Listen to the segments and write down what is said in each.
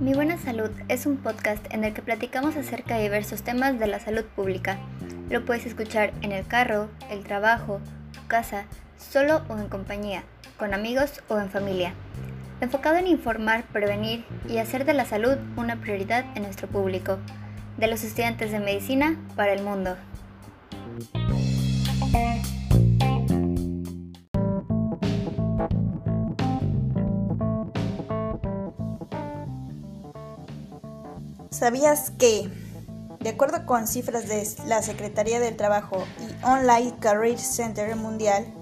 Mi Buena Salud es un podcast en el que platicamos acerca de diversos temas de la salud pública. Lo puedes escuchar en el carro, el trabajo, tu casa, solo o en compañía, con amigos o en familia. Enfocado en informar, prevenir y hacer de la salud una prioridad en nuestro público, de los estudiantes de medicina para el mundo. ¿Sabías que, de acuerdo con cifras de la Secretaría del Trabajo y Online Career Center Mundial,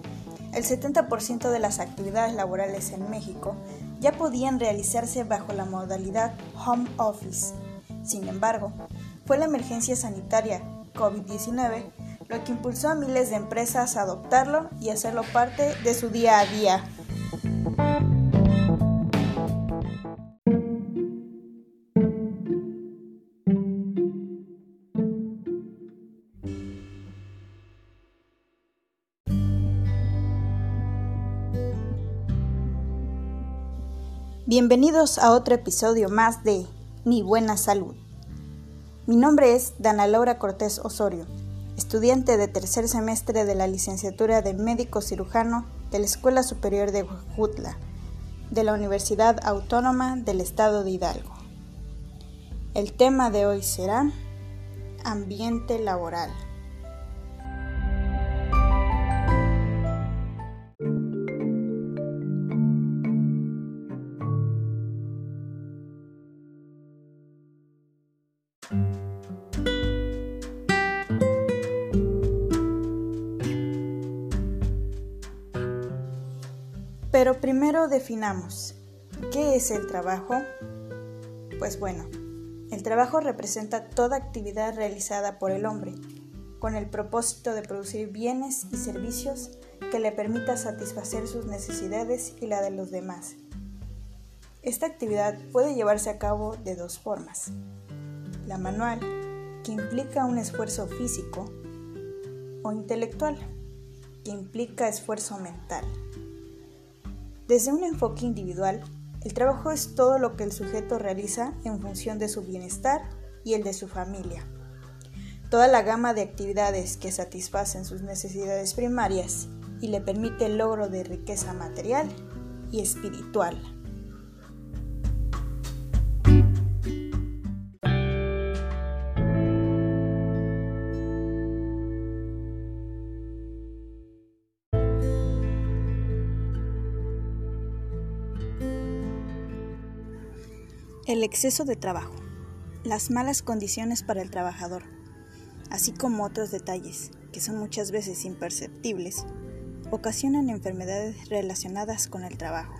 el 70% de las actividades laborales en México ya podían realizarse bajo la modalidad home office? Sin embargo, fue la emergencia sanitaria COVID-19 lo que impulsó a miles de empresas a adoptarlo y hacerlo parte de su día a día. Bienvenidos a otro episodio más de Mi Buena Salud. Mi nombre es Dana Laura Cortés Osorio, estudiante de tercer semestre de la licenciatura de médico cirujano de la Escuela Superior de Huejutla, de la Universidad Autónoma del Estado de Hidalgo. El tema de hoy será ambiente laboral. Pero primero definamos, ¿qué es el trabajo? Pues bueno, el trabajo representa toda actividad realizada por el hombre, con el propósito de producir bienes y servicios que le permita satisfacer sus necesidades y la de los demás. Esta actividad puede llevarse a cabo de dos formas. La manual, que implica un esfuerzo físico, o intelectual, que implica esfuerzo mental. Desde un enfoque individual, el trabajo es todo lo que el sujeto realiza en función de su bienestar y el de su familia. Toda la gama de actividades que satisfacen sus necesidades primarias y le permite el logro de riqueza material y espiritual. El exceso de trabajo, las malas condiciones para el trabajador, así como otros detalles que son muchas veces imperceptibles, ocasionan enfermedades relacionadas con el trabajo.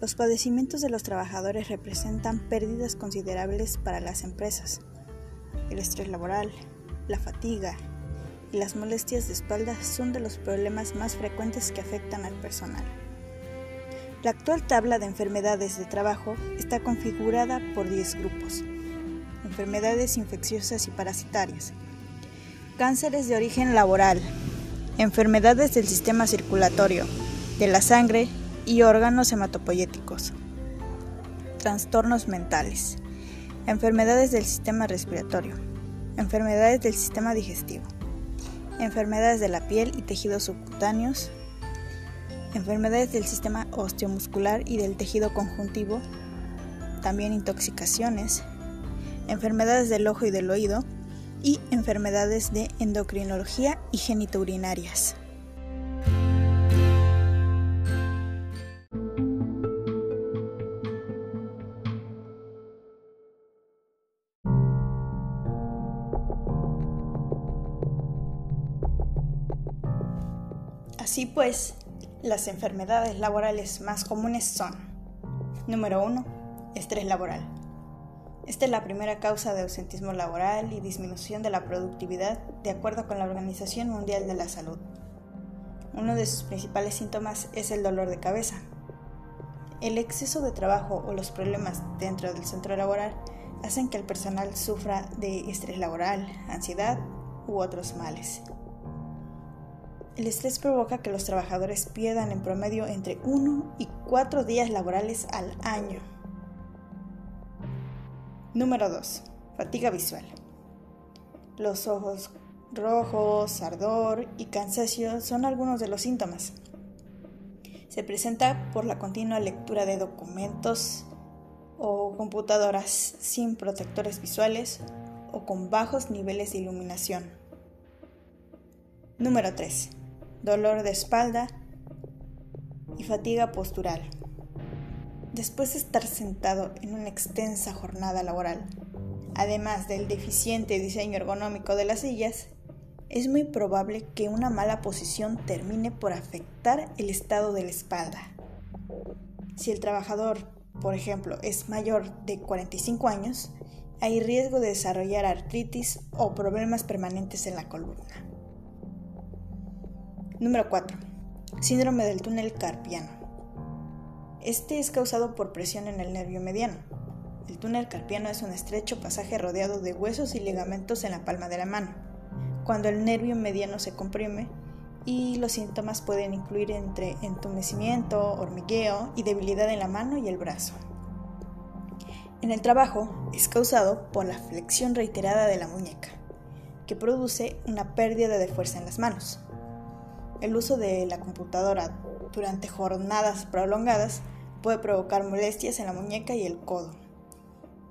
Los padecimientos de los trabajadores representan pérdidas considerables para las empresas. El estrés laboral, la fatiga y las molestias de espalda son de los problemas más frecuentes que afectan al personal. La actual tabla de enfermedades de trabajo está configurada por 10 grupos. Enfermedades infecciosas y parasitarias. Cánceres de origen laboral. Enfermedades del sistema circulatorio, de la sangre y órganos hematopoyéticos. Trastornos mentales. Enfermedades del sistema respiratorio. Enfermedades del sistema digestivo. Enfermedades de la piel y tejidos subcutáneos, enfermedades del sistema osteomuscular y del tejido conjuntivo, también intoxicaciones, enfermedades del ojo y del oído y enfermedades de endocrinología y genitourinarias. Así pues, las enfermedades laborales más comunes son, número 1, estrés laboral. Esta es la primera causa de ausentismo laboral y disminución de la productividad de acuerdo con la Organización Mundial de la Salud. Uno de sus principales síntomas es el dolor de cabeza. El exceso de trabajo o los problemas dentro del centro laboral hacen que el personal sufra de estrés laboral, ansiedad u otros males. El estrés provoca que los trabajadores pierdan en promedio entre 1 y 4 días laborales al año. Número 2. Fatiga visual. Los ojos rojos, ardor y cansancio son algunos de los síntomas. Se presenta por la continua lectura de documentos o computadoras sin protectores visuales o con bajos niveles de iluminación. Número 3. Dolor de espalda y fatiga postural. Después de estar sentado en una extensa jornada laboral, además del deficiente diseño ergonómico de las sillas, es muy probable que una mala posición termine por afectar el estado de la espalda. Si el trabajador, por ejemplo, es mayor de 45 años, hay riesgo de desarrollar artritis o problemas permanentes en la columna. Número 4. Síndrome del túnel carpiano. Este es causado por presión en el nervio mediano. El túnel carpiano es un estrecho pasaje rodeado de huesos y ligamentos en la palma de la mano cuando el nervio mediano se comprime y los síntomas pueden incluir entre entumecimiento, hormigueo y debilidad en la mano y el brazo. En el trabajo es causado por la flexión reiterada de la muñeca, que produce una pérdida de fuerza en las manos. El uso de la computadora durante jornadas prolongadas puede provocar molestias en la muñeca y el codo,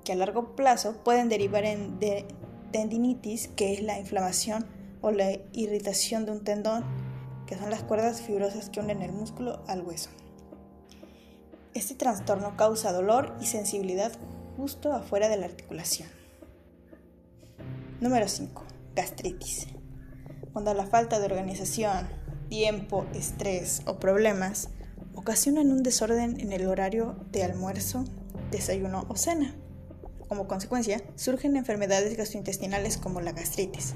que a largo plazo pueden derivar en tendinitis, que es la inflamación o la irritación de un tendón, que son las cuerdas fibrosas que unen el músculo al hueso. Este trastorno causa dolor y sensibilidad justo afuera de la articulación. Número 5. Gastritis. Cuando la falta de organización, tiempo, estrés o problemas ocasionan un desorden en el horario de almuerzo, desayuno o cena. Como consecuencia, surgen enfermedades gastrointestinales como la gastritis.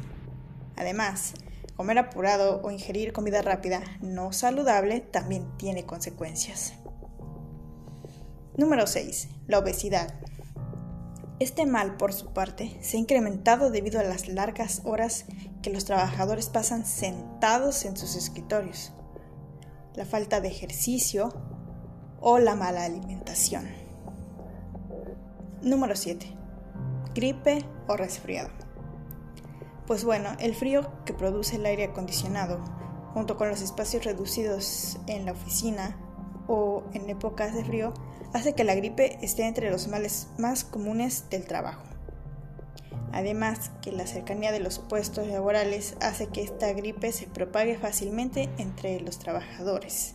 Además, comer apurado o ingerir comida rápida no saludable también tiene consecuencias. Número 6. La obesidad. Este mal, por su parte, se ha incrementado debido a las largas horas que los trabajadores pasan sentados en sus escritorios, la falta de ejercicio o la mala alimentación. Número 7. Gripe o resfriado. Pues bueno, el frío que produce el aire acondicionado, junto con los espacios reducidos en la oficina o en épocas de frío, hace que la gripe esté entre los males más comunes del trabajo. Además, que la cercanía de los puestos laborales hace que esta gripe se propague fácilmente entre los trabajadores.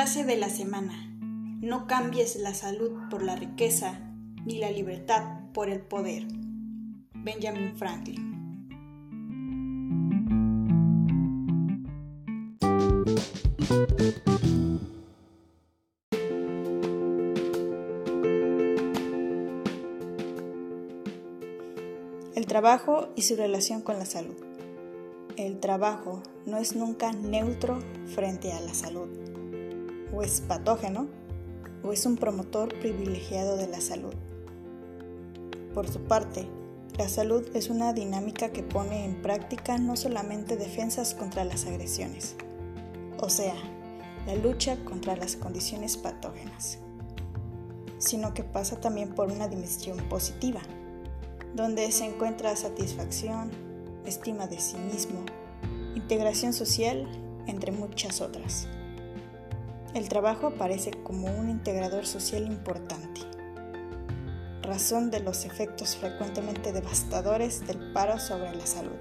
Frase de la semana. No cambies la salud por la riqueza, ni la libertad por el poder. Benjamin Franklin. El trabajo y su relación con la salud. El trabajo no es nunca neutro frente a la salud o es patógeno o es un promotor privilegiado de la salud. Por su parte, la salud es una dinámica que pone en práctica no solamente defensas contra las agresiones, o sea, la lucha contra las condiciones patógenas, sino que pasa también por una dimensión positiva, donde se encuentra satisfacción, estima de sí mismo, integración social, entre muchas otras. El trabajo aparece como un integrador social importante, razón de los efectos frecuentemente devastadores del paro sobre la salud.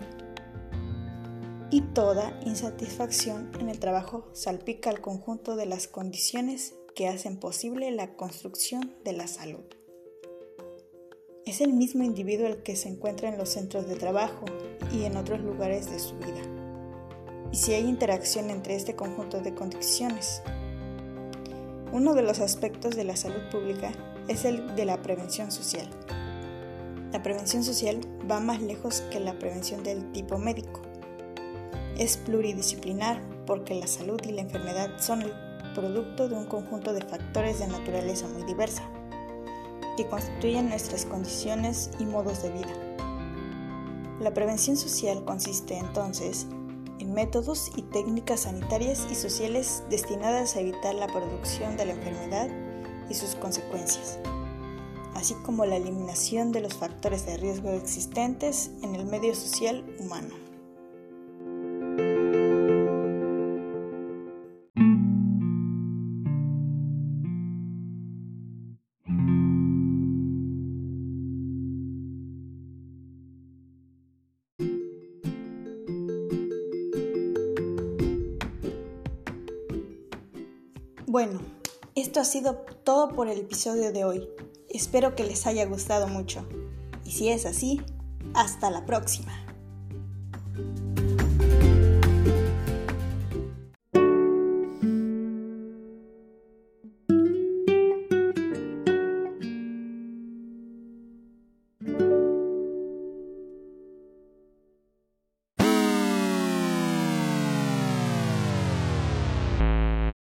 Y toda insatisfacción en el trabajo salpica al conjunto de las condiciones que hacen posible la construcción de la salud. Es el mismo individuo el que se encuentra en los centros de trabajo y en otros lugares de su vida. Y si hay interacción entre este conjunto de condiciones, uno de los aspectos de la salud pública es el de la prevención social. La prevención social va más lejos que la prevención del tipo médico. Es pluridisciplinar porque la salud y la enfermedad son el producto de un conjunto de factores de naturaleza muy diversa, que constituyen nuestras condiciones y modos de vida. La prevención social consiste entonces en métodos y técnicas sanitarias y sociales destinadas a evitar la producción de la enfermedad y sus consecuencias, así como la eliminación de los factores de riesgo existentes en el medio social humano. Bueno, esto ha sido todo por el episodio de hoy. Espero que les haya gustado mucho. Y si es así, hasta la próxima.